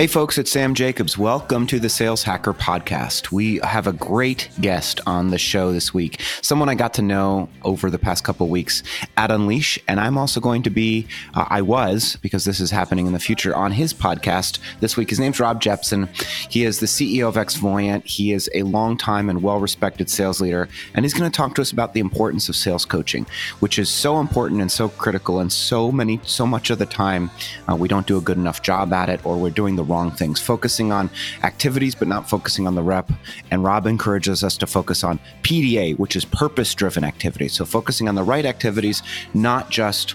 Hey, folks, it's Sam Jacobs. Welcome to the Sales Hacker Podcast. We have a great guest on the show this week, someone I got to know over the past couple weeks at Unleash. And I'm also going to be, uh, I was, because this is happening in the future, on his podcast this week. His name's Rob Jeppsen. He is the CEO of Xvoyant. He is a long-time and well respected sales leader. And he's going to talk to us about the importance of sales coaching, which is so important and so critical. And so many, so much of the time, uh, we don't do a good enough job at it, or we're doing the wrong things, focusing on activities but not focusing on the rep. And Rob encourages us to focus on PDA, which is purpose driven activities. So focusing on the right activities, not just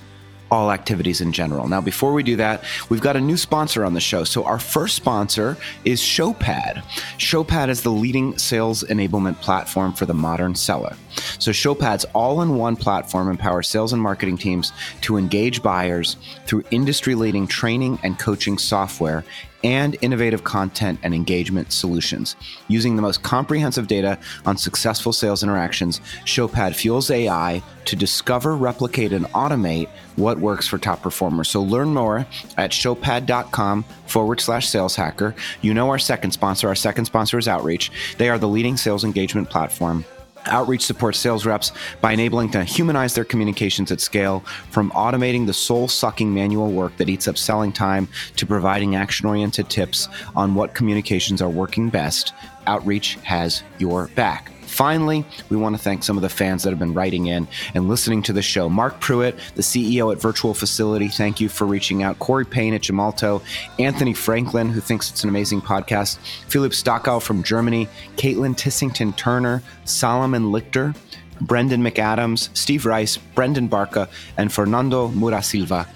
all activities in general. Now, before we do that, we've got a new sponsor on the show. So, our first sponsor is Showpad. Showpad is the leading sales enablement platform for the modern seller. So, Showpad's all in one platform empowers sales and marketing teams to engage buyers through industry leading training and coaching software and innovative content and engagement solutions. Using the most comprehensive data on successful sales interactions, Showpad fuels AI to discover, replicate, and automate what works for top performers. So learn more at showpad.com forward slash sales hacker. You know our second sponsor. Our second sponsor is Outreach. They are the leading sales engagement platform Outreach supports sales reps by enabling to humanize their communications at scale, from automating the soul sucking manual work that eats up selling time to providing action oriented tips on what communications are working best. Outreach has your back. Finally, we want to thank some of the fans that have been writing in and listening to the show. Mark Pruitt, the CEO at Virtual Facility, thank you for reaching out. Corey Payne at Gemalto, Anthony Franklin, who thinks it's an amazing podcast, Philip Stockow from Germany, Caitlin Tissington Turner, Solomon Lichter, Brendan McAdams, Steve Rice, Brendan Barca, and Fernando Murasilva.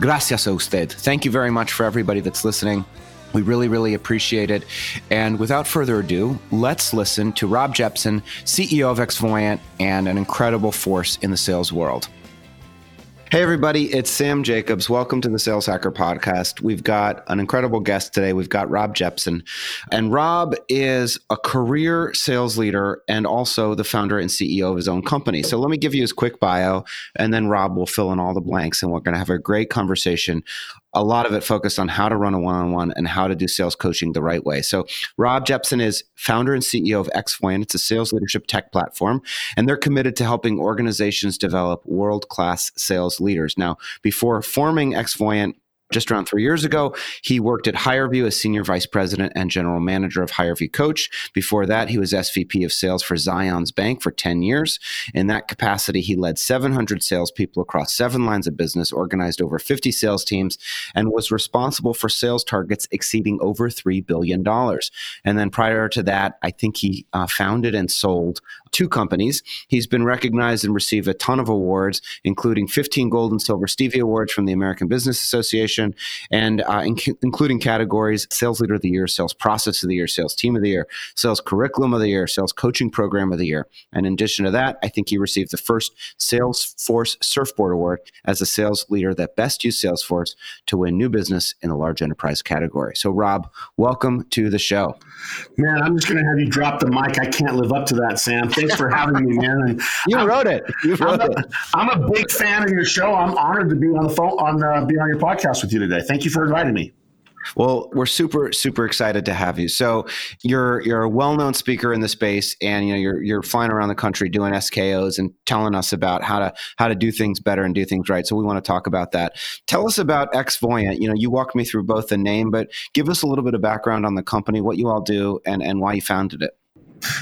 Gracias a usted. Thank you very much for everybody that's listening. We really, really appreciate it. And without further ado, let's listen to Rob Jeppsen, CEO of Xvoyant and an incredible force in the sales world. Hey, everybody, it's Sam Jacobs. Welcome to the Sales Hacker Podcast. We've got an incredible guest today. We've got Rob Jeppsen. And Rob is a career sales leader and also the founder and CEO of his own company. So let me give you his quick bio, and then Rob will fill in all the blanks, and we're going to have a great conversation a lot of it focused on how to run a one-on-one and how to do sales coaching the right way. So Rob Jeppsen is founder and CEO of Xvoyant. It's a sales leadership tech platform, and they're committed to helping organizations develop world-class sales leaders. Now, before forming Xvoyant, just around three years ago, he worked at HireVue as senior vice president and general manager of HireVue Coach. Before that, he was SVP of sales for Zions Bank for 10 years. In that capacity, he led 700 salespeople across seven lines of business, organized over 50 sales teams, and was responsible for sales targets exceeding over $3 billion. And then prior to that, I think he uh, founded and sold two companies. He's been recognized and received a ton of awards, including 15 gold and silver Stevie Awards from the American Business Association, and uh, in- including categories Sales Leader of the Year, Sales Process of the Year, Sales Team of the Year, Sales Curriculum of the Year, Sales Coaching Program of the Year. And in addition to that, I think he received the first Salesforce Surfboard Award as a sales leader that best used Salesforce to win new business in the large enterprise category. So, Rob, welcome to the show. Man, I'm just going to have you drop the mic. I can't live up to that, Sam. Thanks for having me, man. And you I'm, wrote it. You wrote I'm a, it. I'm a big fan of your show. I'm honored to be on the phone on uh, be on your podcast with you today. Thank you for inviting me. Well, we're super super excited to have you. So you're you're a well known speaker in the space, and you know you're you're flying around the country doing SKOs and telling us about how to how to do things better and do things right. So we want to talk about that. Tell us about Xvoyant. You know, you walked me through both the name, but give us a little bit of background on the company, what you all do, and and why you founded it.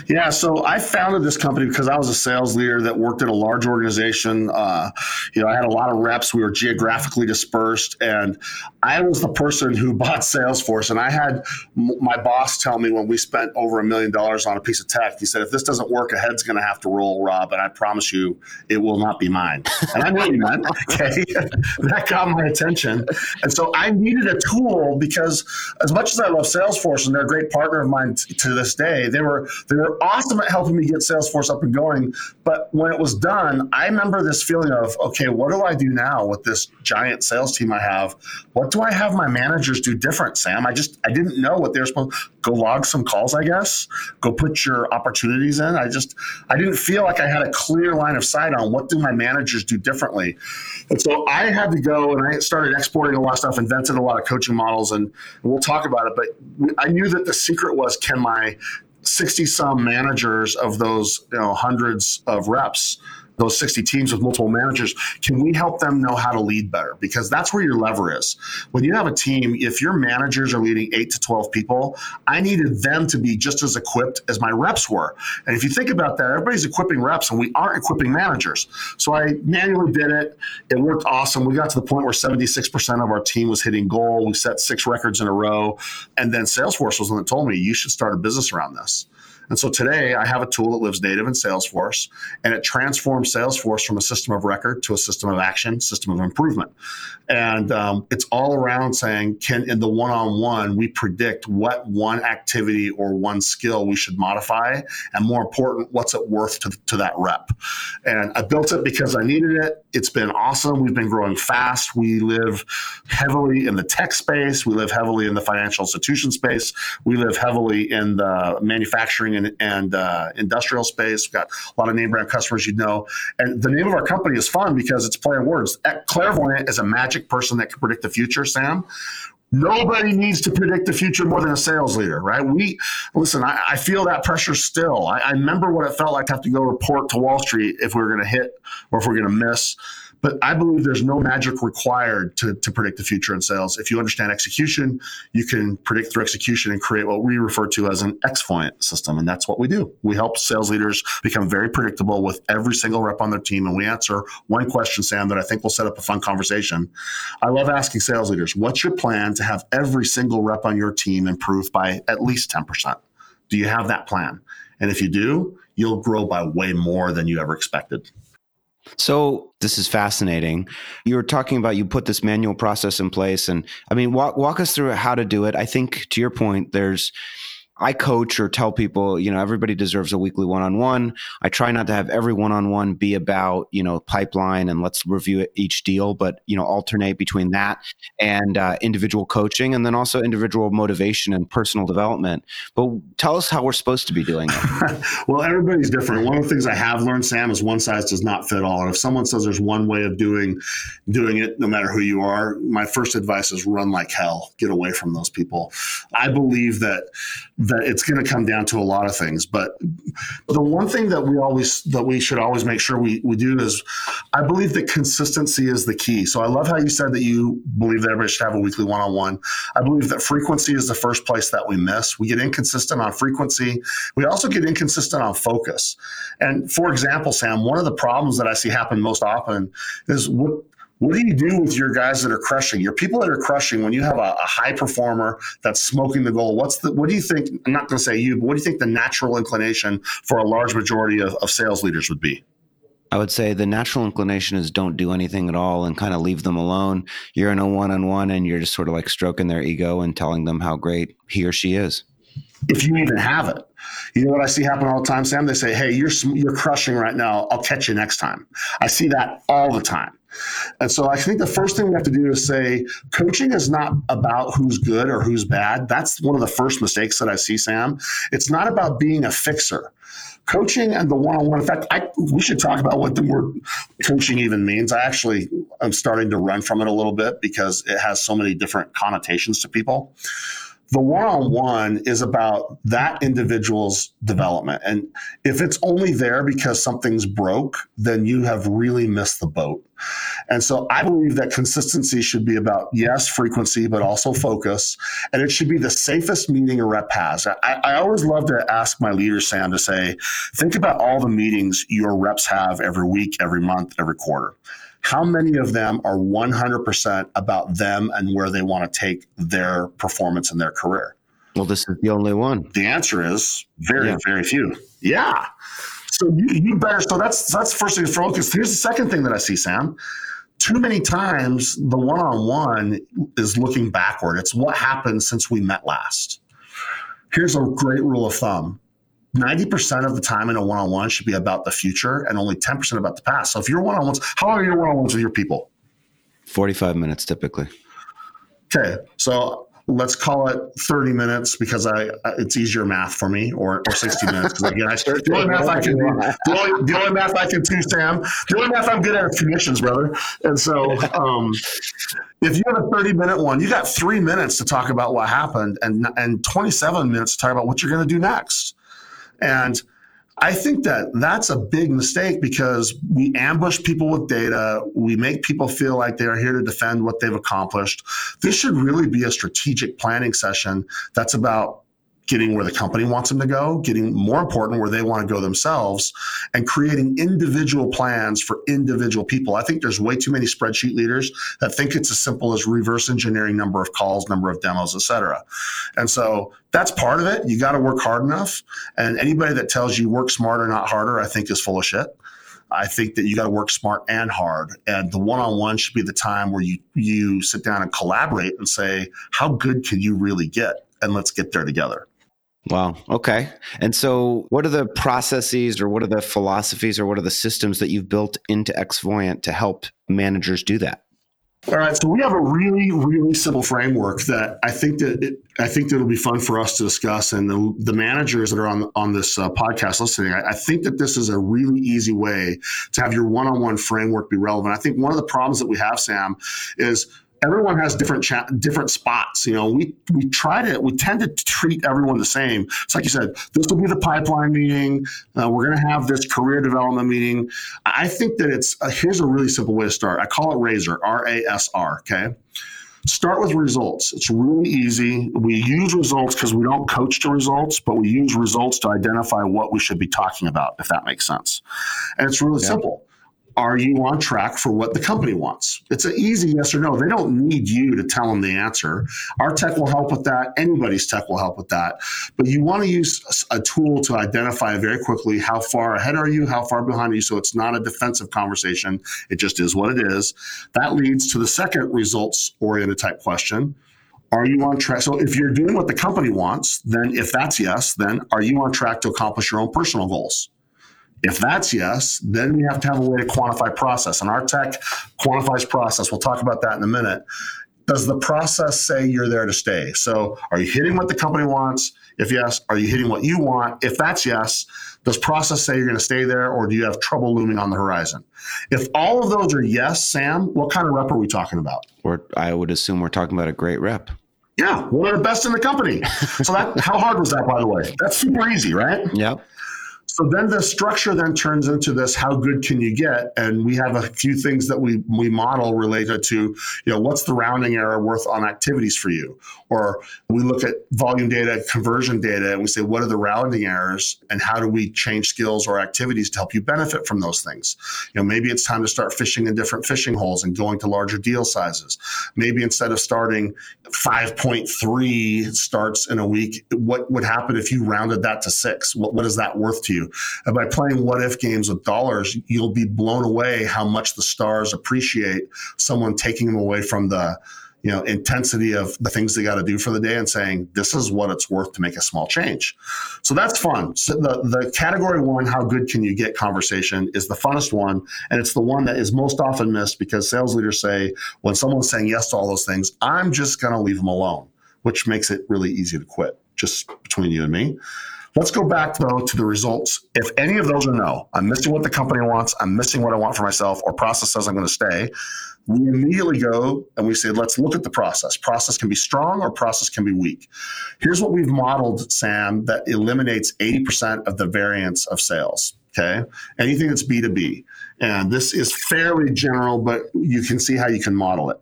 Yeah, so I founded this company because I was a sales leader that worked at a large organization. Uh, you know, I had a lot of reps. We were geographically dispersed, and I was the person who bought Salesforce. And I had m- my boss tell me when we spent over a million dollars on a piece of tech, he said, "If this doesn't work, a head's going to have to roll, Rob, and I promise you, it will not be mine." And I you meant. Okay, that got my attention, and so I needed a tool because as much as I love Salesforce and they're a great partner of mine t- to this day, they were They were awesome at helping me get Salesforce up and going. But when it was done, I remember this feeling of, okay, what do I do now with this giant sales team I have? What do I have my managers do different, Sam? I just I didn't know what they were supposed to go log some calls, I guess. Go put your opportunities in. I just I didn't feel like I had a clear line of sight on what do my managers do differently. And so I had to go and I started exporting a lot of stuff, invented a lot of coaching models, and we'll talk about it. But I knew that the secret was can my 60 some managers of those you know hundreds of reps those 60 teams with multiple managers, can we help them know how to lead better? Because that's where your lever is. When you have a team, if your managers are leading eight to 12 people, I needed them to be just as equipped as my reps were. And if you think about that, everybody's equipping reps and we aren't equipping managers. So I manually did it. It worked awesome. We got to the point where 76% of our team was hitting goal. We set six records in a row. And then Salesforce was the one that told me, you should start a business around this. And so today I have a tool that lives native in Salesforce and it transforms Salesforce from a system of record to a system of action, system of improvement. And um, it's all around saying, can in the one on one, we predict what one activity or one skill we should modify? And more important, what's it worth to, to that rep? And I built it because I needed it. It's been awesome. We've been growing fast. We live heavily in the tech space, we live heavily in the financial institution space, we live heavily in the manufacturing manufacturing and, and uh, industrial space. We've got a lot of name brand customers you know. And the name of our company is fun because it's play on words. Clairvoyant is a magic person that can predict the future, Sam. Nobody needs to predict the future more than a sales leader, right? We listen. I, I feel that pressure still. I, I, remember what it felt like to have to go report to Wall Street if we were going to hit or if we are going to miss. But I believe there's no magic required to, to predict the future in sales. If you understand execution, you can predict through execution and create what we refer to as an Xvoyant system. And that's what we do. We help sales leaders become very predictable with every single rep on their team. And we answer one question, Sam, that I think will set up a fun conversation. I love asking sales leaders, what's your plan to have every single rep on your team improve by at least 10%? Do you have that plan? And if you do, you'll grow by way more than you ever expected. So this is fascinating. You were talking about you put this manual process in place, and I mean, walk walk us through how to do it. I think to your point, there's I coach or tell people, you know, everybody deserves a weekly one on one. I try not to have every one on one be about, you know, pipeline and let's review each deal, but, you know, alternate between that and uh, individual coaching and then also individual motivation and personal development. But tell us how we're supposed to be doing it. well, everybody's different. One of the things I have learned, Sam, is one size does not fit all. And if someone says there's one way of doing doing it, no matter who you are, my first advice is run like hell. Get away from those people. I believe that that it's going to come down to a lot of things. But the one thing that we always that we should always make sure we, we do is I believe that consistency is the key. So I love how you said that you believe that everybody should have a weekly one-on-one. I believe that frequency is the first place that we miss. We get inconsistent on frequency. We also get inconsistent on focus. And for example, Sam, one of the problems that I see happen most often is what what do you do with your guys that are crushing? Your people that are crushing when you have a, a high performer that's smoking the goal. What's the what do you think? I'm not going to say you, but what do you think the natural inclination for a large majority of, of sales leaders would be? I would say the natural inclination is don't do anything at all and kind of leave them alone. You're in a one on one and you're just sort of like stroking their ego and telling them how great he or she is. If you even have it. You know what I see happen all the time, Sam? They say, "Hey, you're you're crushing right now. I'll catch you next time." I see that all the time. And so I think the first thing we have to do is say coaching is not about who's good or who's bad. That's one of the first mistakes that I see, Sam. It's not about being a fixer. Coaching and the one-on-one. In fact, I, we should talk about what the word coaching even means. I actually am starting to run from it a little bit because it has so many different connotations to people the one on one is about that individual's development. And if it's only there because something's broke, then you have really missed the boat. And so I believe that consistency should be about, yes, frequency, but also focus. And it should be the safest meeting a rep has. I, I always love to ask my leaders, Sam, to say, think about all the meetings your reps have every week, every month, every quarter how many of them are 100% about them and where they want to take their performance in their career? Well, this is the only one. The answer is very, yeah. very few. Yeah. So you, you better. So that's that's first thing to focus. Here's the second thing that I see, Sam. Too many times the one-on-one is looking backward. It's what happened since we met last. Here's a great rule of thumb: 90% of the time in a one on one should be about the future and only 10% about the past. So if you're one on ones, how long are your one on ones with your people? 45 minutes typically. Okay. So let's call it 30 minutes because I it's easier math for me or, or 60 minutes. Because again I the only math I can do the only, the only math I can do Sam the only math I'm good at is commissions brother. And so um, if you have a 30 minute one you got three minutes to talk about what happened and and 27 minutes to talk about what you're going to do next. And I think that that's a big mistake because we ambush people with data. We make people feel like they are here to defend what they've accomplished. This should really be a strategic planning session that's about getting where the company wants them to go, getting more important where they want to go themselves, and creating individual plans for individual people. I think there's way too many spreadsheet leaders that think it's as simple as reverse engineering number of calls, number of demos, et cetera. And so that's part of it. You got to work hard enough. And anybody that tells you work smarter, not harder, I think is full of shit. I think that you got to work smart and hard. And the one-on-one should be the time where you you sit down and collaborate and say, how good can you really get? And let's get there together. Wow. Okay. And so, what are the processes or what are the philosophies or what are the systems that you've built into Xvoyant to help managers do that? All right, so we have a really, really simple framework that I think that it, I think that it'll be fun for us to discuss, and the, the managers that are on on this uh, podcast listening. I, I, think that this is a really easy way to have your one-on-one framework be relevant. I think one of the problems that we have, Sam, is everyone has different cha- different spots. You know, we we try to we tend to treat everyone the same. It's like you said, this will be the pipeline meeting. Uh, we're going to have this career development meeting. I think that it's uh, here's a really simple way to start. I call it Razor, R A S R. Okay. Start with results. It's really easy. We use results because we don't coach to results, but we use results to identify what we should be talking about, if that makes sense. And it's really yeah. simple are you on track for what the company wants? It's an easy yes or no. They don't need you to tell them the answer. Our tech will help with that. Anybody's tech will help with that. But you want to use a tool to identify very quickly how far ahead are you, how far behind are you, so it's not a defensive conversation. It just is what it is. That leads to the second results oriented type question. Are you on track? So if you're doing what the company wants, then if that's yes, then are you on track to accomplish your own personal goals? If that's yes, then we have to have a way to quantify process. And our tech quantifies process. We'll talk about that in a minute. Does the process say you're there to stay? So are you hitting what the company wants? If yes, are you hitting what you want? If that's yes, does process say you're going to stay there or do you have trouble looming on the horizon? If all of those are yes, Sam, what kind of rep are we talking about? Or I would assume we're talking about a great rep. Yeah, one of the best in the company. So that how hard was that by the way? That's super easy, right? Yep. So then the structure then turns into this: how good can you get? And we have a few things that we we model related to, you know, what's the rounding error worth on activities for you? Or we look at volume data, conversion data, and we say, what are the rounding errors, and how do we change skills or activities to help you benefit from those things? You know, maybe it's time to start fishing in different fishing holes and going to larger deal sizes. Maybe instead of starting 5.3 starts in a week, what would happen if you rounded that to six? What, what is that worth to you? And by playing what if games with dollars, you'll be blown away how much the stars appreciate someone taking them away from the you know intensity of the things they got to do for the day and saying this is what it's worth to make a small change. So that's fun. So the, the category one how good can you get conversation is the funnest one. And it's the one that is most often missed because sales leaders say when someone's saying yes to all those things i'm just going to leave them alone which makes it really easy to quit just between you and me Let's go back though to the results. If any of those are no, I'm missing what the company wants, I'm missing what I want for myself, or process says I'm going to stay, we immediately go and we say, let's look at the process. Process can be strong or process can be weak. Here's what we've modeled, Sam, that eliminates 80% of the variance of sales. Okay. Anything that's B2B. And this is fairly general, but you can see how you can model it.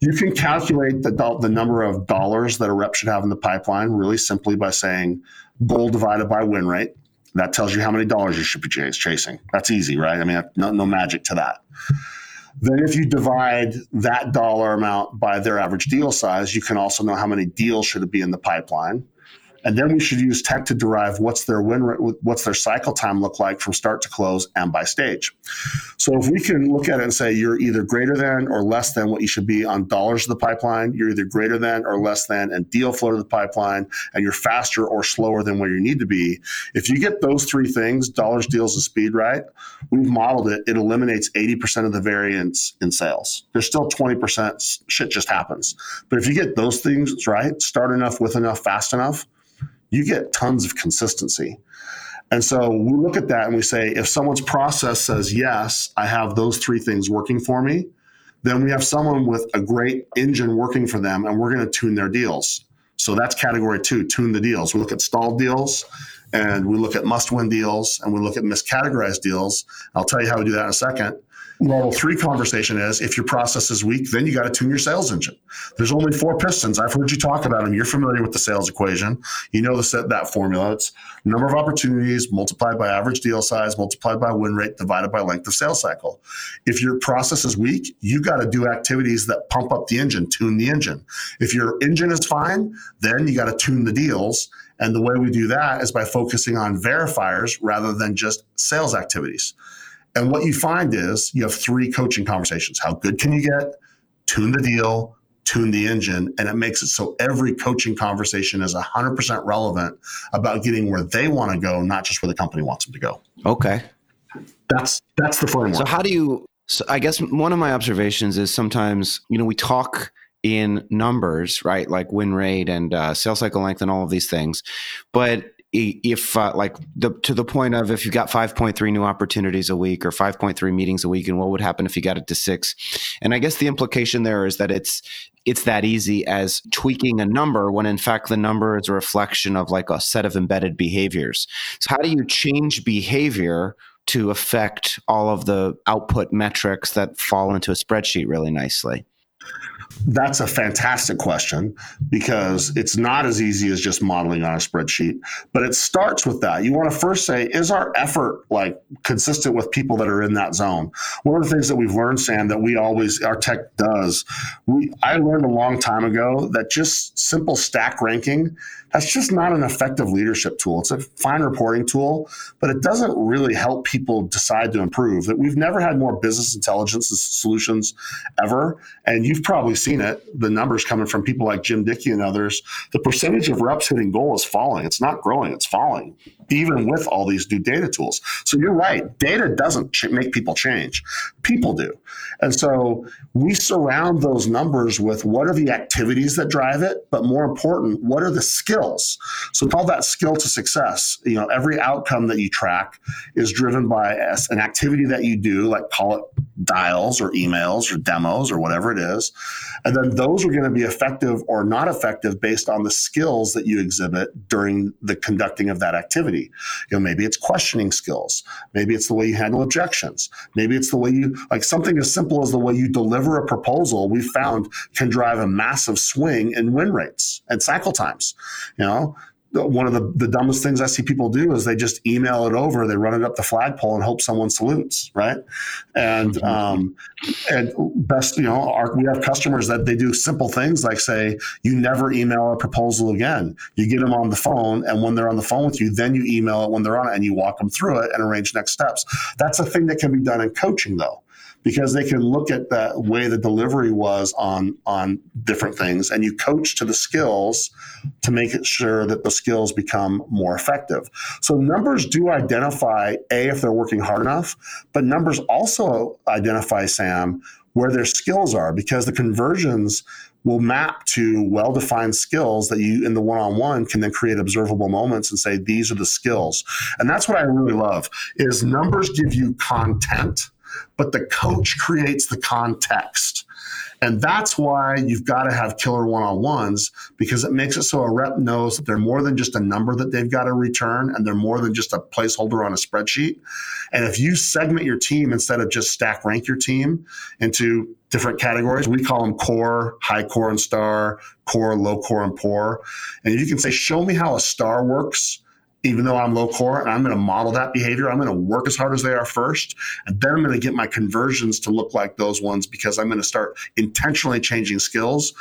You can calculate the, the number of dollars that a rep should have in the pipeline really simply by saying goal divided by win rate. That tells you how many dollars you should be chasing. That's easy, right? I mean, no, no magic to that. Then, if you divide that dollar amount by their average deal size, you can also know how many deals should be in the pipeline. And then we should use tech to derive what's their win rate, what's their cycle time look like from start to close and by stage. So if we can look at it and say you're either greater than or less than what you should be on dollars to the pipeline, you're either greater than or less than and deal flow to the pipeline, and you're faster or slower than where you need to be. If you get those three things, dollars, deals, and speed right, we've modeled it. It eliminates 80% of the variance in sales. There's still 20% shit just happens. But if you get those things right, start enough with enough, fast enough, you get tons of consistency. And so we look at that and we say, if someone's process says, yes, I have those three things working for me, then we have someone with a great engine working for them and we're going to tune their deals. So that's category two, tune the deals. We look at stalled deals and we look at must win deals and we look at miscategorized deals. I'll tell you how we do that in a second level three conversation is if your process is weak, then you got to tune your sales engine. There's only four pistons. I've heard you talk about them. You're familiar with the sales equation. You know the set that formula. It's number of opportunities multiplied by average deal size multiplied by win rate divided by length of sales cycle. If your process is weak, you got to do activities that pump up the engine, tune the engine. If your engine is fine, then you got to tune the deals. And the way we do that is by focusing on verifiers rather than just sales activities. And what you find is you have three coaching conversations. How good can you get? Tune the deal, tune the engine, and it makes it so every coaching conversation is 100% relevant about getting where they want to go, not just where the company wants them to go. Okay. That's that's the framework. So how do you so I guess one of my observations is sometimes, you know, we talk in numbers, right? Like win rate and uh, sales cycle length and all of these things. But if uh, like the to the point of if you got 5.3 new opportunities a week or 5.3 meetings a week and what would happen if you got it to 6 and i guess the implication there is that it's it's that easy as tweaking a number when in fact the number is a reflection of like a set of embedded behaviors. So how do you change behavior to affect all of the output metrics that fall into a spreadsheet really nicely that's a fantastic question because it's not as easy as just modeling on a spreadsheet, but it starts with that. You want to first say, is our effort like consistent with people that are in that zone? One of the things that we've learned, Sam, that we always, our tech does, we, I learned a long time ago that just simple stack ranking that's just not an effective leadership tool. It's a fine reporting tool, but it doesn't really help people decide to improve. That we've never had more business intelligence solutions ever, and you've probably seen it. The numbers coming from people like Jim Dickie and others. The percentage of reps hitting goal is falling. It's not growing. It's falling, even with all these new data tools. So you're right. Data doesn't ch- make people change. People do, and so we surround those numbers with what are the activities that drive it, but more important, what are the skills skills. So call that skill to success. You know, every outcome that you track is driven by an activity that you do, like call it dials or emails or demos or whatever it is. And then those are going to be effective or not effective based on the skills that you exhibit during the conducting of that activity. You know, maybe it's questioning skills. Maybe it's the way you handle objections. Maybe it's the way you, like something as simple as the way you deliver a proposal, we found can drive a massive swing in win rates and cycle times. You know, one of the, the dumbest things I see people do is they just email it over, they run it up the flagpole and hope someone salutes, right? And mm-hmm. um, and best, you know, our, we have customers that they do simple things like say, you never email a proposal again. You get them on the phone, and when they're on the phone with you, then you email it when they're on it, and you walk them through it and arrange next steps. That's a thing that can be done in coaching, though because they can look at the way the delivery was on on different things. And you coach to the skills to make it sure that the skills become more effective. So numbers do identify a if they're working hard enough but numbers also identify sam where their skills are because the conversions will map to well-defined skills that you in the one-on-one can then create observable moments and say these are the skills. And that's what i really love is numbers give you content but the coach creates the context. And that's why you've got to have killer one on ones because it makes it so a rep knows that they're more than just a number that they've got to return and they're more than just a placeholder on a spreadsheet. And if you segment your team instead of just stack rank your team into different categories, we call them core, high core and star, core, low core and poor. And you can say, show me how a star works even though I'm low core, and I'm going to model that behavior. I'm going to work as hard as they are first, and then I'm going to get my conversions to look like those ones because I'm going to start intentionally changing skills.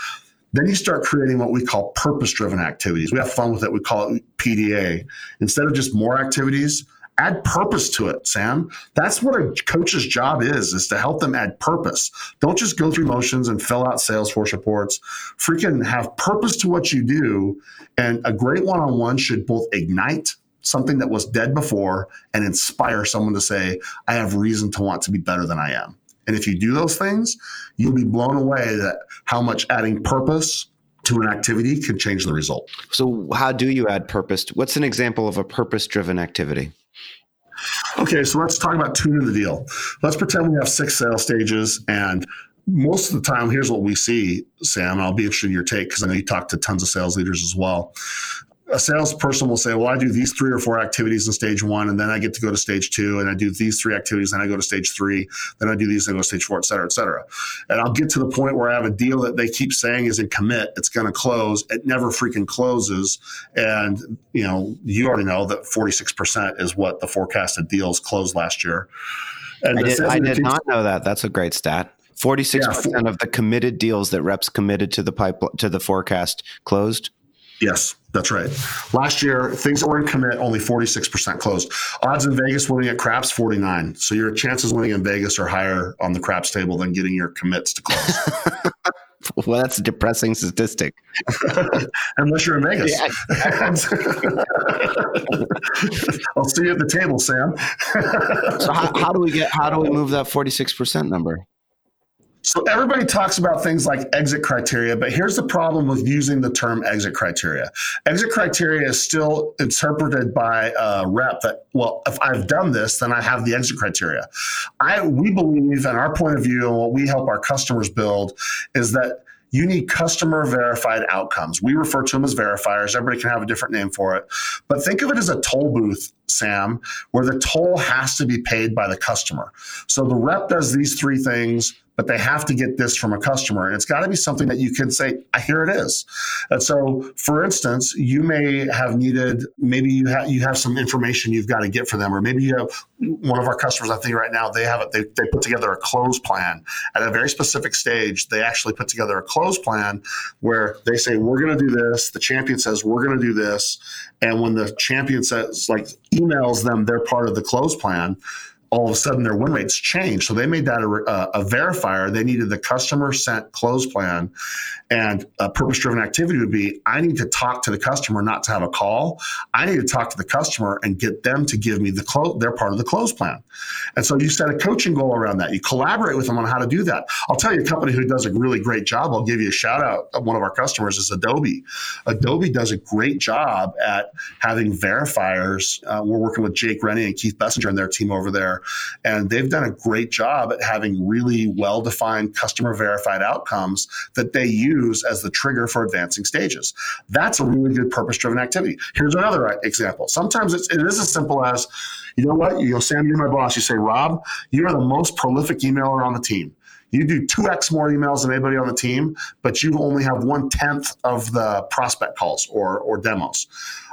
Then you start creating what we call purpose driven activities. We have fun with it. We call it PDA. Instead of just more activities, add purpose to it sam that's what a coach's job is is to help them add purpose don't just go through motions and fill out salesforce reports freaking have purpose to what you do and a great one-on-one should both ignite something that was dead before and inspire someone to say i have reason to want to be better than i am and if you do those things you'll be blown away that how much adding purpose to an activity can change the result. So, how do you add purpose? What's an example of a purpose driven activity? Okay, so let's talk about tuning the deal. Let's pretend we have six sales stages, and most of the time, here's what we see, Sam. I'll be interested in your take because I know you talk to tons of sales leaders as well a salesperson will say, well, I do these three or four activities in stage one, and then I get to go to stage two, and I do these three activities, and I go to stage three, then I do these, and I go to stage four, et cetera, et cetera. And I'll get to the point where I have a deal that they keep saying is in commit, it's going to close. It never freaking closes. And, you know, you already know that 46% is what the forecasted deals closed last year. And I did, I did not know that. That's a great stat. 46% yeah, of the committed deals that reps committed to the pipe to the forecast closed. Yes, that's right. Last year, things that were in commit, only 46% closed. Odds in Vegas winning at craps, 49. So your chances winning in Vegas are higher on the craps table than getting your commits to close. well, that's a depressing statistic. Unless you're in Vegas. Yeah. I'll see you at the table, Sam. so how, how do we get, how do we move that 46% number? So everybody talks about things like exit criteria, but here's the problem with using the term exit criteria. Exit criteria is still interpreted by a rep that, well, if I've done this, then I have the exit criteria. I we believe, and our point of view, and what we help our customers build is that you need customer verified outcomes. We refer to them as verifiers. Everybody can have a different name for it. But think of it as a toll booth, Sam, where the toll has to be paid by the customer. So the rep does these three things but they have to get this from a customer. And it's got to be something that you can say, here it is. And so, for instance, you may have needed, maybe you have you have some information you've got to get for them, or maybe you have one of our customers, I think right now, they have it, they, they put together a close plan at a very specific stage. They actually put together a close plan where they say, we're going to do this. The champion says, we're going to do this. And when the champion says, like, emails them, they're part of the close plan all of a sudden their win rates changed. So they made that a, a, verifier. They needed the customer sent close plan. And a purpose driven activity would be I need to talk to the customer, not to have a call. I need to talk to the customer and get them to give me the close, their part of the close plan. And so you set a coaching goal around that. You collaborate with them on how to do that. I'll tell you a company who does a really great job. I'll give you a shout out. One of our customers is Adobe. Adobe does a great job at having verifiers. Uh, we're working with Jake Rennie and Keith Bessinger and their team over there and they've done a great job at having really well defined customer verified outcomes that they use as the trigger for advancing stages. That's a really good purpose driven activity. Here's another example. Sometimes it's, it is as simple as, you know what, you know, Sam, you're my boss. You say, Rob, you are the most prolific emailer on the team. You do 2x more emails than anybody on the team, but you only have one tenth of the prospect calls or, or demos.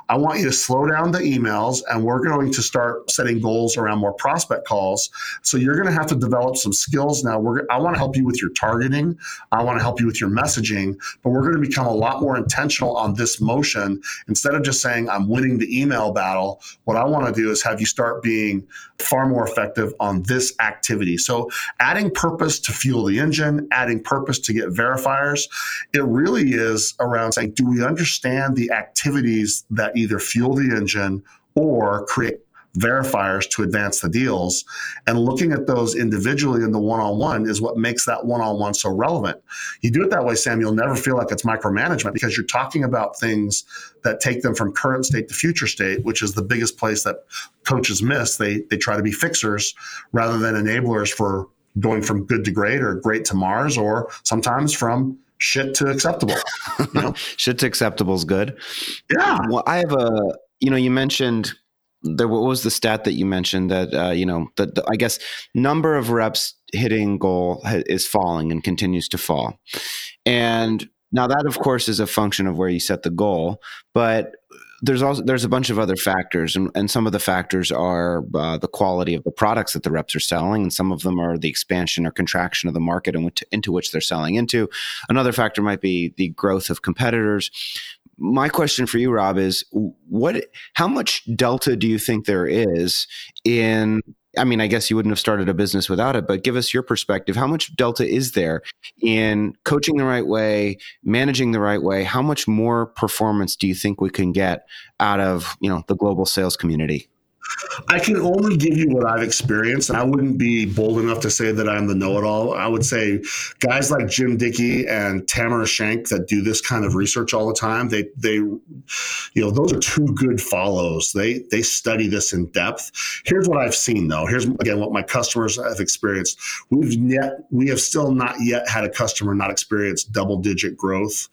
I want you to slow down the emails and we're going to start setting goals around more prospect calls. So you're going to have to develop some skills now. We're, I want to help you with your targeting. I want to help you with your messaging, but we're going to become a lot more intentional on this motion. Instead of just saying, I'm winning the email battle, what I want to do is have you start being far more effective on this activity. So adding purpose to fuel the engine, adding purpose to get verifiers, it really is around saying, do we understand the activities that either fuel the engine or create verifiers to advance the deals. And looking at those individually in the one on one is what makes that one on one so relevant. You do it that way, Sam, you'll never feel like it's micromanagement because you're talking about things that take them from current state to future state, which is the biggest place that coaches miss. They, they try to be fixers rather than enablers for going from good to great or great to Mars or sometimes from shit to acceptable. You know? shit to acceptable is good. Yeah. Well, I have a, you know, you mentioned there. What was the stat that you mentioned that, uh, you know, that the, I guess number of reps hitting goal is falling and continues to fall. And now that, of course, is a function of where you set the goal. But there's also there's a bunch of other factors, and, and some of the factors are uh, the quality of the products that the reps are selling, and some of them are the expansion or contraction of the market in which, into which they're selling into. Another factor might be the growth of competitors. My question for you, Rob, is what? How much delta do you think there is in I mean, I guess you wouldn't have started a business without it, but give us your perspective. How much delta is there in coaching the right way, managing the right way? How much more performance do you think we can get out of, you know, the global sales community? I can only give you what I've experienced. I wouldn't be bold enough to say that I'm the know-it-all. I would say guys like Jim Dickie and Tamara Schenk that do this kind of research all the time. They they you know those are two good follows. They they study this in depth. Here's what I've seen though. Here's again what my customers have experienced. We've yet we have still not yet had a customer not experience double-digit growth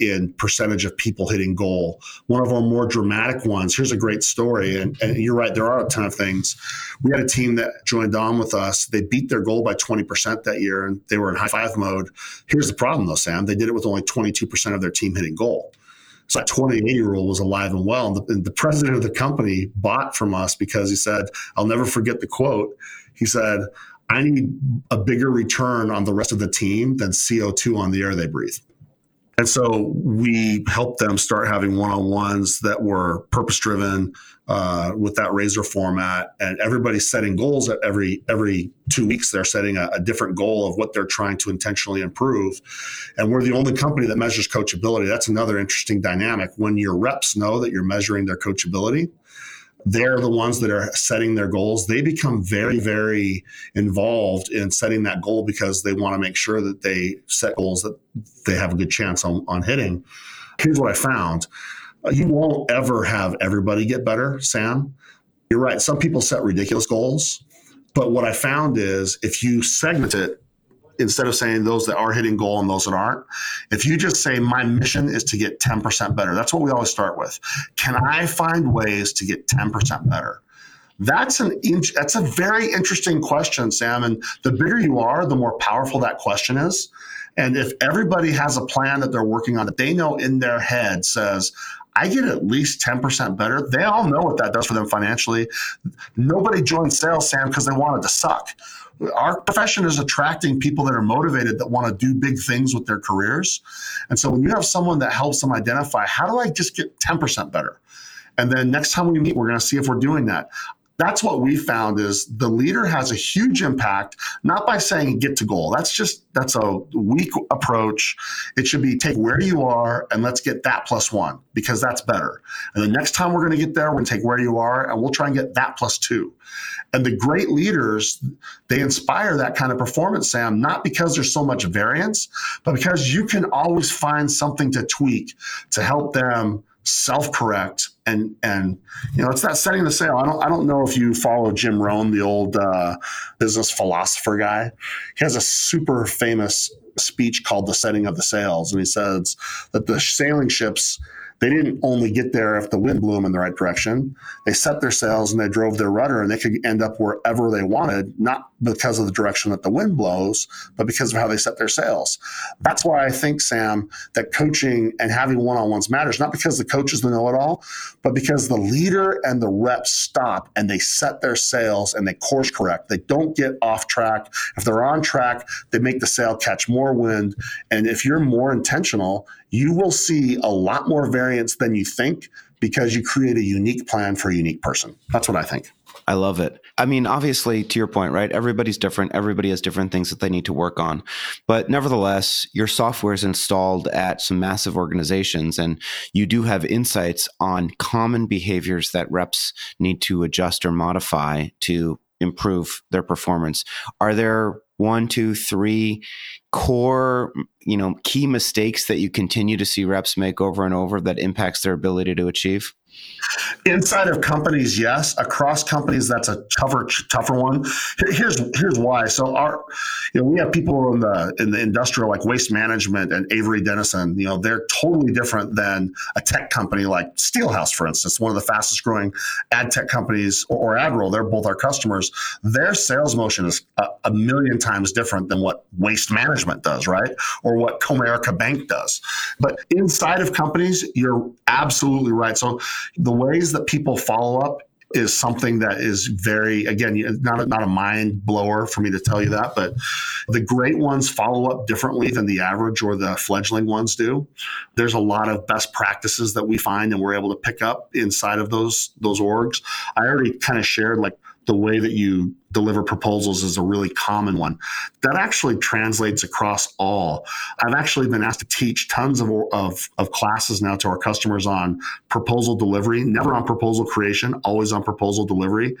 in percentage of people hitting goal. One of our more dramatic ones. Here's a great story, and, and you're right. There are a ton of things. We had a team that joined on with us. They beat their goal by 20% that year, and they were in high five mode. Here's the problem, though, Sam. They did it with only 22% of their team hitting goal. So that 28 year old was alive and well. And the, and the president of the company bought from us because he said, I'll never forget the quote. He said, I need a bigger return on the rest of the team than CO2 on the air they breathe. And so we helped them start having one on ones that were purpose driven uh, with that razor format. And everybody's setting goals at every every two weeks. They're setting a, a, different goal of what they're trying to intentionally improve. And we're the only company that measures coachability. That's another interesting dynamic. When your reps know that you're measuring their coachability, they're the ones that are setting their goals. They become very, very involved in setting that goal because they want to make sure that they set goals that they have a good chance on, on hitting. Here's what I found uh, you won't ever have everybody get better, Sam. You're right. Some people set ridiculous goals. But what I found is if you segment it instead of saying those that are hitting goal and those that aren't, if you just say, my mission is to get 10% better, that's what we always start with. Can I find ways to get 10% better? That's an that's a very interesting question, Sam. And the bigger you are, the more powerful that question is. And if everybody has a plan that they're working on that they know in their head says, I get at least 10% better. They all know what that does for them financially. Nobody joined sales, Sam, because they wanted to suck our profession is attracting people that are motivated that want to do big things with their careers. And so when you have someone that helps them identify, how do I just get 10% better? And then next time we meet, we're going to see if we're doing that. That's what we found is the leader has a huge impact not by saying get to goal. That's just that's a weak approach. It should be take where you are and let's get that plus one because that's better. And the next time we're going to get there we're going to take where you are and we'll try and get that plus two and the great leaders they inspire that kind of performance sam not because there's so much variance but because you can always find something to tweak to help them self-correct and and you know it's that setting the sail. I don't I don't know if you follow Jim Rohn, the old uh, business philosopher guy. He has a super famous speech called "The Setting of the Sails," and he says that the sailing ships they didn't only get there if the wind blew them in the right direction. They set their sails and they drove their rudder, and they could end up wherever they wanted, not because of the direction that the wind blows, but because of how they set their sails. That's why I think, Sam, that coaching and having one on ones matters, not because the coach is the know it all, but because the leader and the reps stop and they set their sails and they course correct. They don't get off track. If they're on track, they make the sail catch more wind. And if you're more intentional, you will see a lot more variance than you think because you create a unique plan for a unique person. That's what I think. I love it. I mean, obviously, to your point, right? Everybody's different. Everybody has different things that they need to work on. But nevertheless, your software is installed at some massive organizations, and you do have insights on common behaviors that reps need to adjust or modify to improve their performance. Are there one, two, three core, you know, key mistakes that you continue to see reps make over and over that impacts their ability to achieve? Inside of companies, yes. Across companies, that's a tougher tougher one. Here's here's why. So our, you know, we have people in the in the industrial like waste management and Avery Dennison. You know, they're totally different than a tech company like Steelhouse, for instance, one of the fastest growing ad tech companies, or, or AdRoll. They're both our customers. Their sales motion is a, a million times different than what waste management does, right? Or what Comerica Bank does. But inside of companies, you're absolutely right. So The ways that people follow up is something that is very again not a, not a mind blower for me to tell you that but the great ones follow up differently than the average or the fledgling ones do. There's a lot of best practices that we find and we're able to pick up inside of those those orgs. I already kind of shared like the way that you deliver proposals is a really common one. That actually translates across all. I've actually been asked to teach tons of, of, of, classes now to our customers on proposal delivery, never on proposal creation, always on proposal delivery.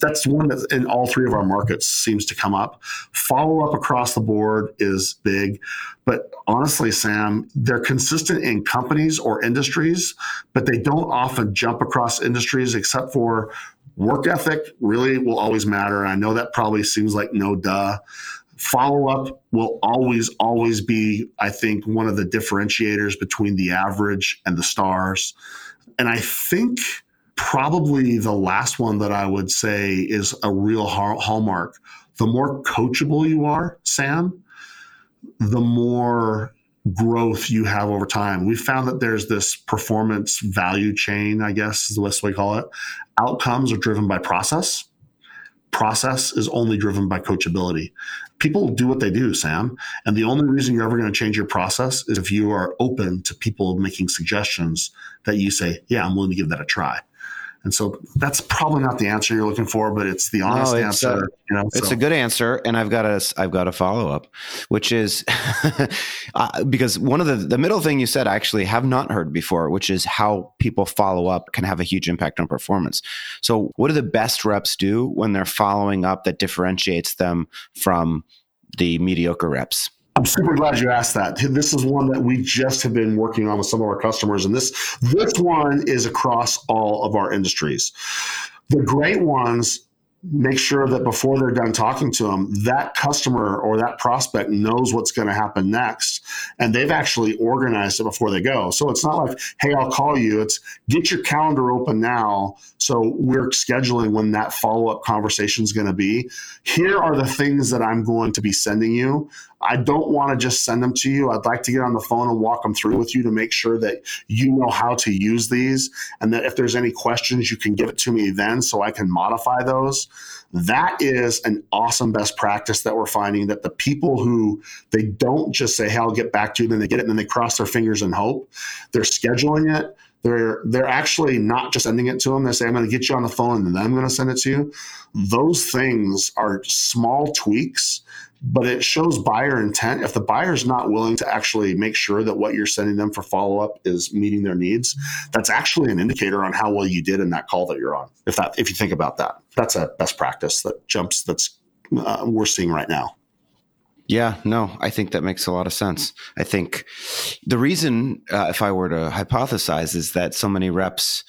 That's one that in all three of our markets seems to come up. Follow up across the board is big. But honestly, Sam, they're consistent in companies or industries, but they don't often jump across industries except for Work ethic really will always matter. I know that probably seems like no duh. Follow up will always, always be, I think, one of the differentiators between the average and the stars. And I think probably the last one that I would say is a real hallmark. The more coachable you are, Sam, the more growth you have over time. We found that there's this performance value chain, I guess is the best way to call it. Outcomes are driven by process. Process is only driven by coachability. People do what they do, Sam. And the only reason you're ever going to change your process is if you are open to people making suggestions that you say, yeah, I'm willing to give that a try. And so that's probably not the answer you're looking for, but it's the honest no, it's answer. A, you know, it's so. a good answer, and I've got a I've got a follow up, which is uh, because one of the the middle thing you said I actually have not heard before, which is how people follow up can have a huge impact on performance. So, what do the best reps do when they're following up that differentiates them from the mediocre reps? I'm super glad you asked that. This is one that we just have been working on with some of our customers, and this this one is across all of our industries. The great ones make sure that before they're done talking to them, that customer or that prospect knows what's going to happen next. And they've actually organized it before they go. So it's not like, hey, I'll call you. It's get your calendar open now. So we're scheduling when that follow up conversation is going to be. Here are the things that I'm going to be sending you. I don't want to just send them to you. I'd like to get on the phone and walk them through with you to make sure that you know how to use these and that if there's any questions, you can give it to me then so I can modify those. That is an awesome best practice that we're finding that the people who they don't just say, Hey, I'll get back to you, then they get it and then they cross their fingers and hope. They're scheduling it. They're they're actually not just sending it to them. They say, I'm going to get you on the phone and then I'm going to send it to you. Those things are small tweaks but it shows buyer intent. If the buyer's not willing to actually make sure that what you're sending them for follow up is meeting their needs, that's actually an indicator on how well you did in that call that you're on. If that, if you think about that, that's a best practice that jumps. That's uh, we're seeing right now. Yeah, no, I think that makes a lot of sense. I think the reason, uh, if I were to hypothesize, is that so many reps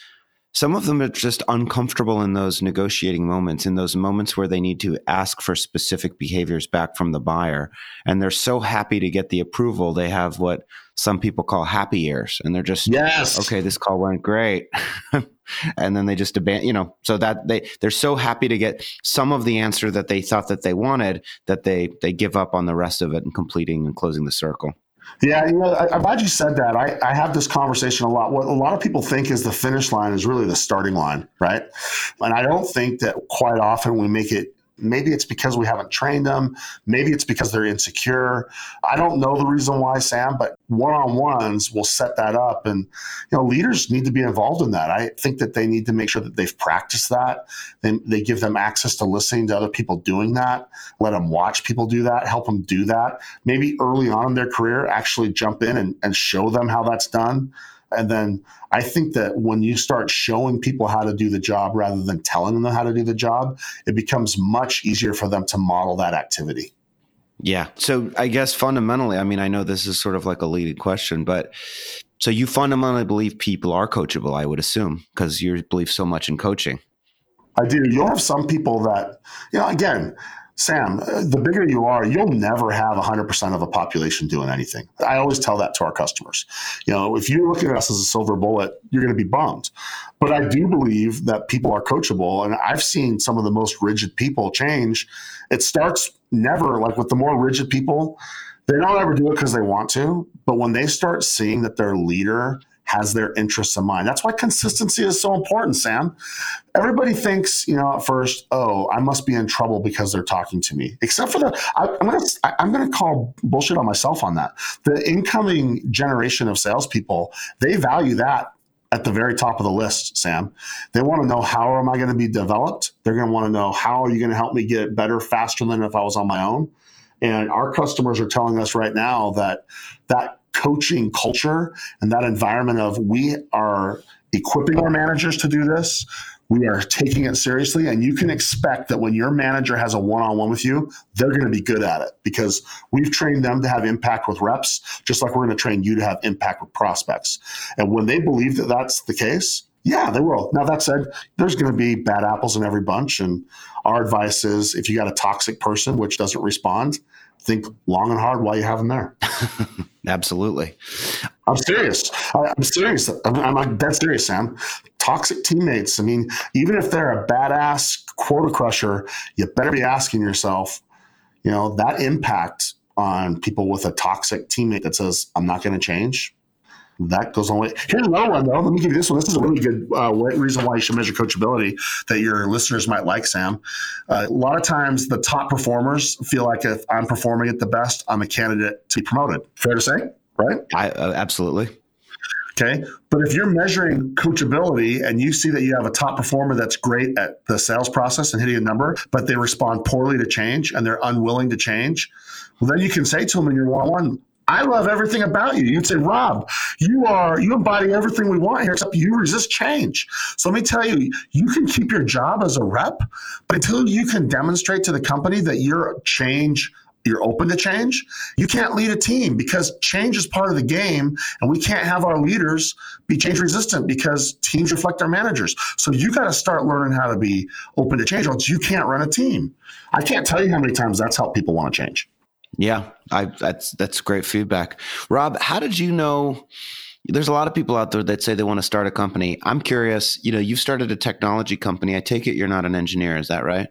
some of them are just uncomfortable in those negotiating moments, in those moments where they need to ask for specific behaviors back from the buyer. And they're so happy to get the approval. They have what some people call happy ears. And they're just, yes. okay, this call went great. and then they just abandon, you know, so that they, they're so happy to get some of the answer that they thought that they wanted that they, they give up on the rest of it and completing and closing the circle. Yeah, you know, I, am glad you said that. I, I have this conversation a lot. What a lot of people think is the finish line is really the starting line, right? And I don't think that quite often we make it Maybe it's because we haven't trained them. Maybe it's because they're insecure. I don't know the reason why, Sam, but one on ones will set that up. And, you know, leaders need to be involved in that. I think that they need to make sure that they've practiced that. They, they give them access to listening to other people doing that, let them watch people do that, help them do that. Maybe early on in their career, actually jump in and, and show them how that's done. And then I think that when you start showing people how to do the job rather than telling them how to do the job, it becomes much easier for them to model that activity. Yeah. So I guess fundamentally, I mean, I know this is sort of like a leading question, but so you fundamentally believe people are coachable, I would assume, because you believe so much in coaching. I do. You'll have some people that, you know, again, Sam, uh, the bigger you are, you'll never have 100% of a population doing anything. I always tell that to our customers. You know, if you look at us as a silver bullet, you're going to be bummed. But I do believe that people are coachable. And I've seen some of the most rigid people change. It starts never like with the more rigid people, they don't ever do it because they want to. But when they start seeing that their leader has their interests in mind. That's why consistency is so important, Sam. Everybody thinks, you know, at first, oh, I must be in trouble because they're talking to me. Except for the, I, am gonna, I'm gonna call bullshit on myself on that. The incoming generation of salespeople, they value that at the very top of the list, Sam. They want to know how am I going to be developed? They're going to want to know how are you going to help me get better faster than if I was on my own? And our customers are telling us right now that that coaching culture and that environment of we are equipping our managers to do this. We are taking it seriously, and you can expect that when your manager has a one on one with you, they're going to be good at it because we've trained them to have impact with reps, just like we're going to train you to have impact with prospects. And when they believe that that's the case, yeah, they will. Now, that said, there's going to be bad apples in every bunch. And our advice is if you got a toxic person which doesn't respond, think long and hard while you have them there. Absolutely. I'm serious. I, am serious. I'm, I'm like dead serious, Sam. Toxic teammates. I mean, even if they're a badass quota crusher, you better be asking yourself, you know, that impact on people with a toxic teammate that says, I'm not going to change that goes on. Here's another one, though. Let me give you this one. This is a really good uh, reason why you should measure coachability that your listeners might like, Sam. Uh, a lot of times, the top performers feel like if I'm performing at the best, I'm a candidate to be promoted. Fair to say, right? I, uh, absolutely. Okay. But if you're measuring coachability and you see that you have a top performer that's great at the sales process and hitting a number, but they respond poorly to change and they're unwilling to change, well, then you can say to them in your one on one, I love everything about you. You'd say, Rob, you are you embody everything we want here, except you resist change. So let me tell you, you can keep your job as a rep, but until you can demonstrate to the company that you're change you're open to change, you can't lead a team because change is part of the game. And we can't have our leaders be change resistant because teams reflect our managers. So you got to start learning how to be open to change, or else you can't run a team. I can't tell you how many times that's helped people want to change. Yeah, I, that's that's great feedback. Rob, how did you know? There's a lot of people out there that say they want to start a company. I'm curious. You know, you've started a technology company. I take it you're not an engineer. Is that right?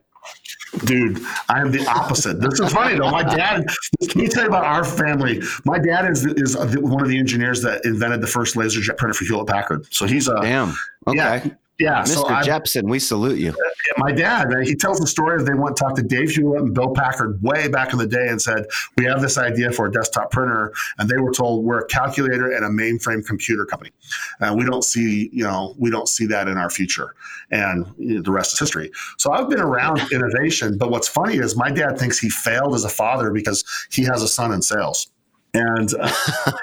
Dude, I am the opposite. This is funny though. My dad. Can you tell you about our family? My dad is is one of the engineers that invented the first laser jet printer for Hewlett Packard. So he's a damn. Okay. Yeah, yeah, Mr. So Jeppsen, we salute you. My dad, uh, he tells the story of they went talk to Dave Hewlett and Bill Packard way back in the day and said, "We have this idea for a desktop printer," and they were told, "We're a calculator and a mainframe computer company, and we don't see, you know, we don't see that in our future." And you know, the rest is history. So I've been around innovation, but what's funny is my dad thinks he failed as a father because he has a son in sales. And uh,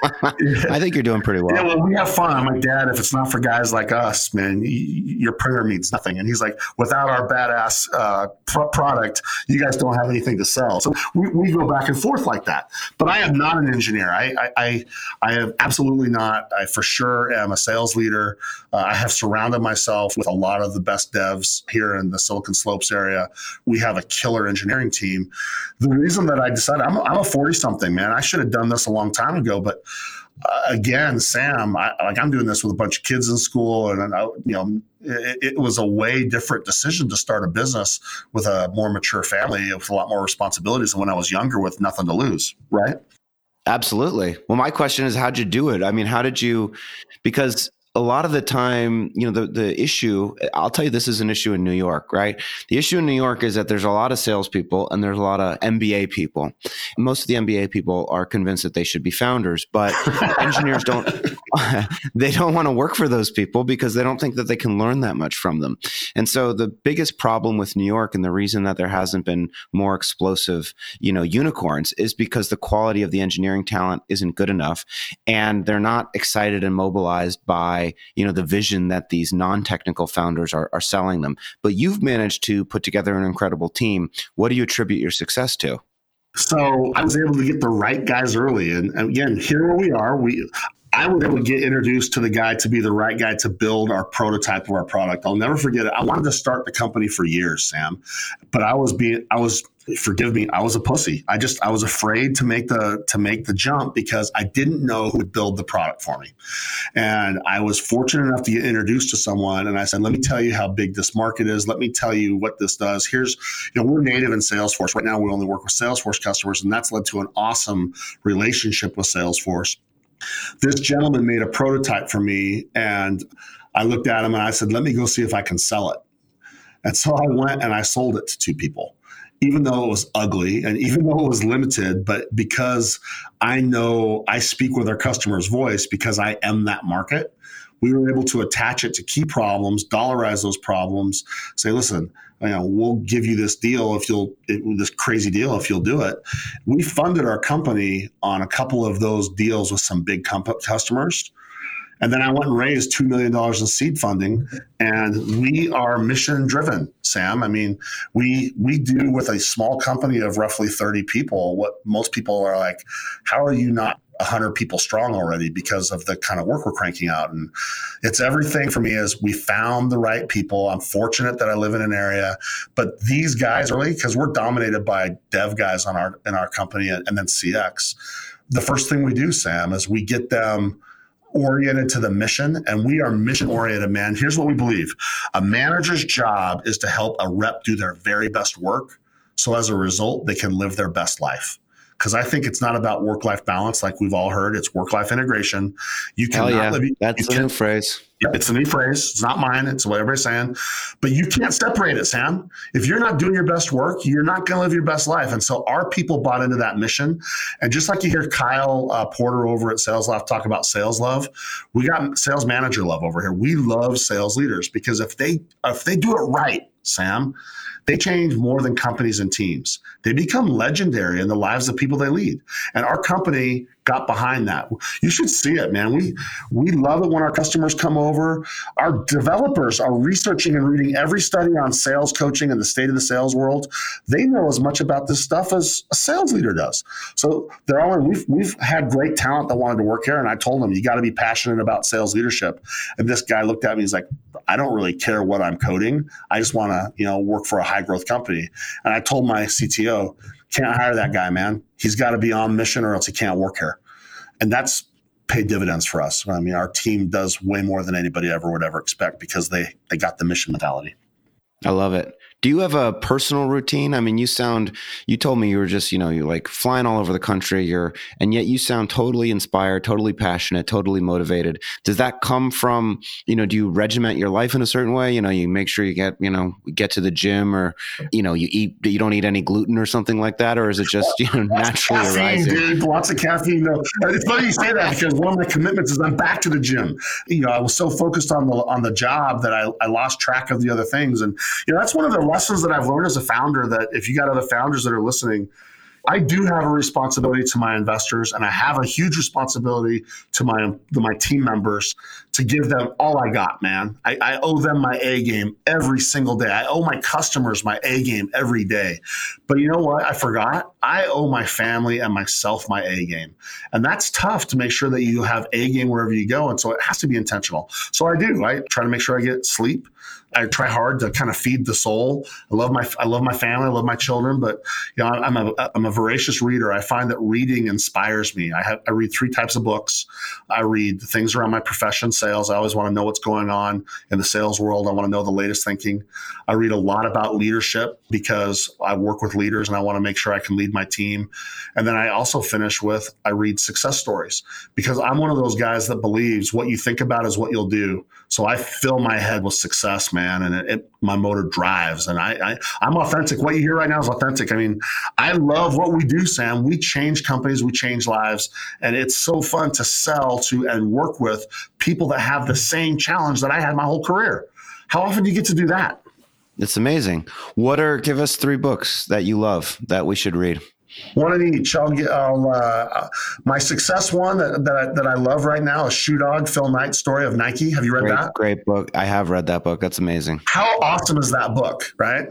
I think you're doing pretty well. Yeah, well, we have fun. I'm like, Dad, if it's not for guys like us, man, your prayer means nothing. And he's like, without our badass uh, product, you guys don't have anything to sell. So we, we go back and forth like that. But I am not an engineer. I I, I, I am absolutely not. I for sure am a sales leader. Uh, I have surrounded myself with a lot of the best devs here in the Silicon Slopes area. We have a killer engineering team. The reason that I decided I'm, I'm a 40 something, man. I should have done this this a long time ago, but uh, again, Sam, I, like I'm doing this with a bunch of kids in school, and, I, you know, it, it, was a way different decision to start a business with a more mature family with a lot more responsibilities than when I was younger with nothing to lose, right? Absolutely. Well, my question is, how'd you do it? I mean, how did you? Because a lot of the time, you know, the, the issue, I'll tell you, this is an issue in New York, right? The issue in New York is that there's a lot of salespeople and there's a lot of MBA people. Most of the MBA people are convinced that they should be founders, but engineers don't, they don't want to work for those people because they don't think that they can learn that much from them. And so the biggest problem with New York and the reason that there hasn't been more explosive, you know, unicorns is because the quality of the engineering talent isn't good enough and they're not excited and mobilized by you know the vision that these non-technical founders are, are selling them. But you've managed to put together an incredible team. What do you attribute your success to? So I was able to get the right guys early, and again, here we are, we I was able to get introduced to the guy to be the right guy to build our prototype of our product. I'll never forget it. I wanted to start the company for years, Sam, but I was being I was forgive me, I was a pussy. I just I was afraid to make the to make the jump because I didn't know who would build the product for me. And I was fortunate enough to get introduced to someone and I said, "Let me tell you how big this market is. Let me tell you what this does. Here's, you know, we're native in Salesforce. Right now we only work with Salesforce customers and that's led to an awesome relationship with Salesforce This gentleman made a prototype for me, and I looked at him and I said, "Let me go see if I can sell it." And so I went and I sold it to two people even though it was ugly and even though it was limited, but because I know I speak with our customer's voice because I am that market, we were able to attach it to key problems, dollarize those problems, say, listen, you know, we'll give you this deal if you'll this crazy deal if you'll do it. We funded our company on a couple of those deals with some big comp- customers and then I went and raised $2 million in seed funding. And we are mission driven, Sam. I mean, we we do with a small company of roughly 30 people what most people are like, how are you not 100 people strong already because of the kind of work we're cranking out and it's everything for me is we found the right people i'm fortunate that i live in an area but these guys really because we're dominated by dev guys on our in our company and, and then cx the first thing we do sam is we get them oriented to the mission and we are mission oriented man. Here's what we believe. A manager's job is to help a rep do their very best work so as a result they can live their best life because I think it's not about work life balance like we've all heard. It's work life integration. You cannot yeah. live. That's a new phrase. It's a new phrase. It's not mine. It's what everybody's saying. But you can't separate it, Sam. If you're not doing your best work, you're not going to live your best life. And so our people bought into that mission. And just like you hear Kyle uh, Porter over at SalesLoft talk about sales love, we got sales manager love over here. We love sales leaders because if they if they do it right, Sam, they change more than companies and teams. They become legendary in the lives of people they lead. And our company got behind that. You should see it, man. We we love it when our customers come over. Our developers are researching and reading every study on sales coaching and the state of the sales world. They know as much about this stuff as a sales leader does. So they're all we've we've had great talent that wanted to work here, and I told them you got to be passionate about sales leadership. And this guy looked at me, he's like, I don't really care what I'm coding. I just want to you know work for a high growth company. And I told my CTO can't hire that guy, man. He's got to be on mission or else he can't work here. And that's paid dividends for us. I mean, our team does way more than anybody ever would ever expect because they they got the mission mentality. I love it. Do you have a personal routine? I mean, you sound, you told me you were just, you know, you're like flying all over the country, you're, and yet you sound totally inspired, totally passionate, totally motivated. Does that come from, you know, do you regiment your life in a certain way? You know, you make sure you get, you know, get to the gym or, you know, you eat, you don't eat any gluten or something like that? Or is it just, you know, naturally caffeine, arising? Dude, lots of caffeine. No. It's funny you say that because one of my commitments is I'm back to the gym. You know, I was so focused on the, on the job that I, I lost track of the other things. And, you know, that's one of the lessons that I've learned as a founder that if you got other founders that are listening, I do have a responsibility to my investors, and I have a huge responsibility to my to my team members to give them all I got, man. I, I, owe them my A game every single day. I owe my customers my A game every day. But you know what? I forgot. I owe my family and myself my A game, and that's tough to make sure that you have A game wherever you go. And so it has to be intentional. So I do. I try to make sure I get sleep. I try hard to kind of feed the soul. I love my I love my family. I love my children, but you know I'm a I'm a voracious reader. I find that reading inspires me. I have I read three types of books. I read things around my profession, sales. I always want to know what's going on in the sales world. I want to know the latest thinking. I read a lot about leadership because I work with leaders and I want to make sure I can lead my team. And then I also finish with I read success stories because I'm one of those guys that believes what you think about is what you'll do. So I fill my head with success, man, and it, it, my motor drives. And I, I, am authentic. What you hear right now is authentic. I mean, I love what we do, Sam. We change companies, we change lives, and it's so fun to sell to and work with people that have the same challenge that I had my whole career. How often do you get to do that? It's amazing. What are give us three books that you love that we should read? One of each. I'll get. I'll, uh, my success one that that I, that I love right now is Shoe Dog Phil Knight story of Nike. Have you read great, that? Great book. I have read that book. That's amazing. How awesome is that book? Right.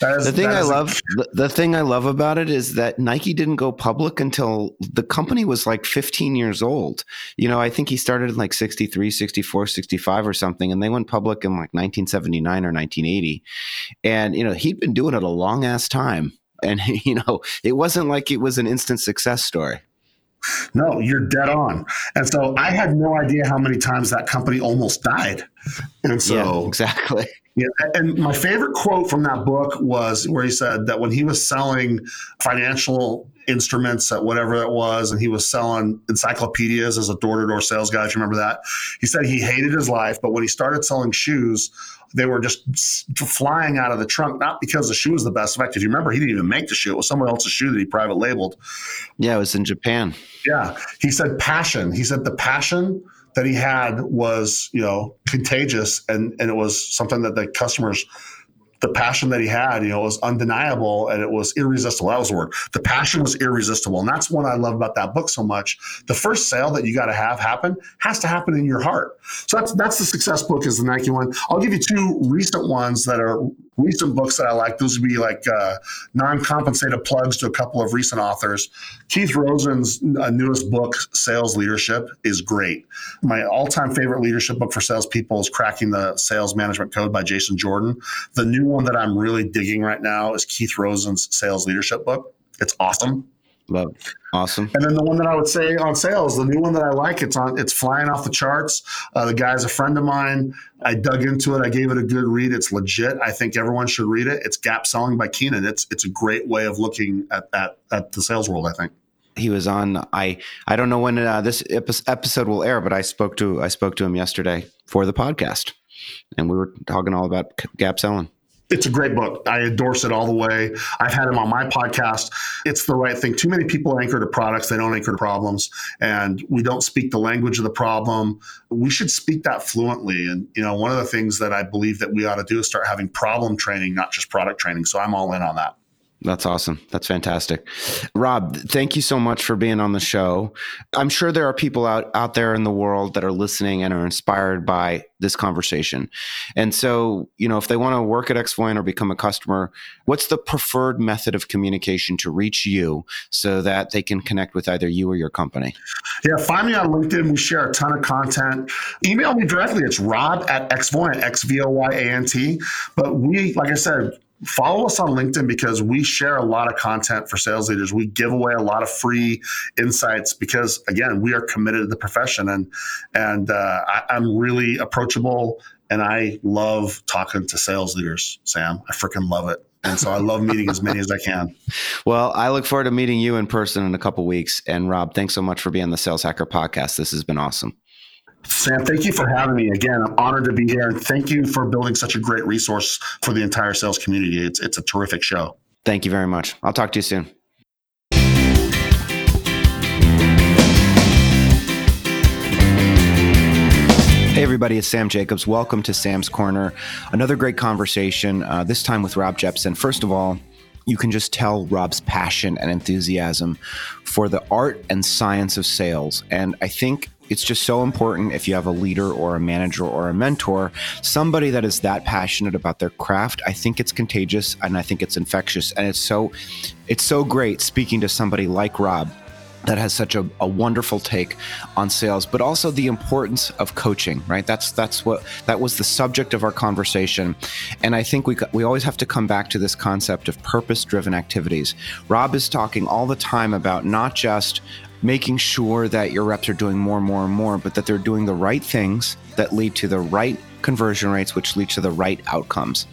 That is, the thing I love. The thing I love about it is that Nike didn't go public until the company was like 15 years old. You know, I think he started in like 63, 64, 65 or something, and they went public in like 1979 or 1980. And you know, he'd been doing it a long ass time and you know it wasn't like it was an instant success story. No you're dead on. And so i had no idea how many times that company almost died. And so yeah, exactly. Yeah, and my favorite quote from that book was where he said that when he was selling financial instruments at whatever it was, and he was selling encyclopedias as a door to door sales guy, if you remember that, he said he hated his life, but when he started selling shoes, they were just flying out of the trunk, not because the shoe was the best. In fact, if you remember, he didn't even make the shoe. It was someone else's shoe that he private labeled. Yeah, it was in Japan. Yeah. He said passion. He said the passion that he had was, you know, contagious and, and it was something that the customers the passion that he had, you know, was undeniable and it was irresistible. That was the word. The passion was irresistible. And that's what I love about that book so much. The first sale that you got to have happen has to happen in your heart. So that's that's the success book is the Nike one. I'll give you two recent ones that are recent books that I like. Those would be like uh, non-compensated plugs to a couple of recent authors. Keith Rosen's uh, newest book, Sales Leadership, is great. My all-time favorite leadership book for salespeople is Cracking the Sales Management Code by Jason Jordan. The new one that I'm really digging right now is Keith Rosen's Sales Leadership book. It's awesome. Love. Awesome. And then the one that I would say on sales, the new one that I like, it's on, it's flying off the charts. Uh, the guy's a friend of mine. I dug into it. I gave it a good read. It's legit. I think everyone should read it. It's Gap Selling by Keenan. It's it's a great way of looking at at, at the sales world. I think he was on. I I don't know when uh, this episode will air, but I spoke to I spoke to him yesterday for the podcast, and we were talking all about Gap Selling it's a great book. I endorse it all the way. I've had him on my podcast. It's the right thing. Too many people anchor to products, they don't anchor to problems. And we don't speak the language of the problem. We should speak that fluently. And, you know, one of the things that I believe that we ought to do is start having problem training, not just product training. So I'm all in on that. That's awesome. That's fantastic. Rob, thank you so much for being on the show. I'm sure there are people out, out there in the world that are listening and are inspired by this conversation. And so, you know, if they want to work at Xvoyant or become a customer, what's the preferred method of communication to reach you so that they can connect with either you or your company? Yeah, find me on LinkedIn. We share a ton of content. Email me directly. It's rob at xvoyant, X V O Y A N T. But we, like I said, follow us on LinkedIn because we share a lot of content for sales leaders. We give away a lot of free insights because again, we are committed to the profession and and uh, I, am really approachable and I love talking to sales leaders. Sam, I freaking love it. And so I love meeting as many as I can. Well, I look forward to meeting you in person in a couple weeks. And Rob, thanks so much for being on the Sales Hacker podcast. This has been awesome. Sam, thank you for having me. Again, I'm honored to be here. And thank you for building such a great resource for the entire sales community. It's, it's a terrific show. Thank you very much. I'll talk to you soon. Hey, everybody, it's Sam Jacobs. Welcome to Sam's Corner. Another great conversation, uh, this time with Rob Jeppsen. First of all, you can just tell Rob's passion and enthusiasm for the art and science of sales. And I think it's just so important if you have a leader or a manager or a mentor, somebody that is that passionate about their craft. I think it's contagious and I think it's infectious. And it's so it's so great speaking to somebody like Rob that has such a, a, wonderful take on sales but also the importance of coaching right that's that's what that was the subject of our conversation and i think we we always have to come back to this concept of purpose driven activities rob is talking all the time about not just making sure that your reps are doing more and more and more, but that they're doing the right things that lead to the right conversion rates, which lead to the right outcomes.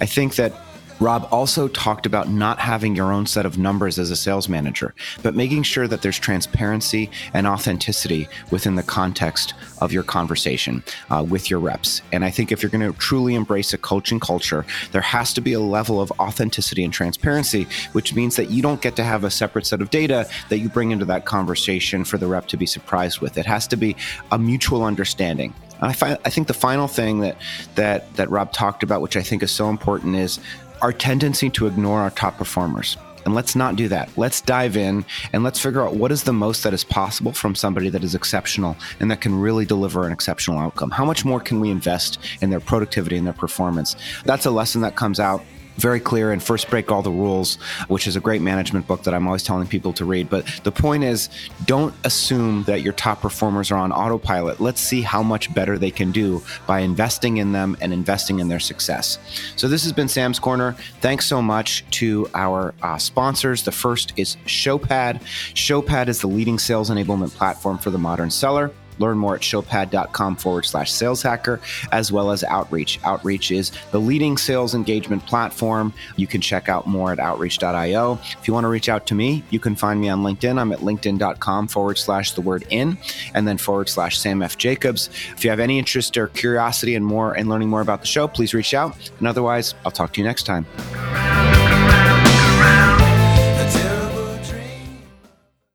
I think that Rob also talked about not having your own set of numbers as a sales manager, but making sure that there's transparency and authenticity within the context of your conversation uh, with your reps. And I think if you're going to truly embrace a coaching culture, there has to be a level of authenticity and transparency, which means that you don't get to have a separate set of data that you bring into that conversation for the rep to be surprised with. It has to be a mutual understanding. I, find, I think the final thing that that that Rob talked about, which I think is so important, is our tendency to ignore our top performers. And let's not do that. Let's dive in and let's figure out what is the most that is possible from somebody that is exceptional and that can really deliver an exceptional outcome. How much more can we invest in their productivity and their performance? That's a lesson that comes out very clear and First Break All the Rules, which is a great management book that I'm always telling people to read. But the point is, don't assume that your top performers are on autopilot. Let's see how much better they can do by investing in them and investing in their success. So, this has been Sam's Corner. Thanks so much to our uh, sponsors. The first is Showpad. Showpad is the leading sales enablement platform for the modern seller. Learn more at showpad.com forward slash sales hacker, as well as Outreach. Outreach is the leading sales engagement platform. You can check out more at outreach.io. If you want to reach out to me, you can find me on LinkedIn. I'm at linkedin.com forward slash the word in and then forward slash Sam F. Jacobs. If you have any interest or curiosity and more and learning more about the show, please reach out. And otherwise, I'll talk to you next time.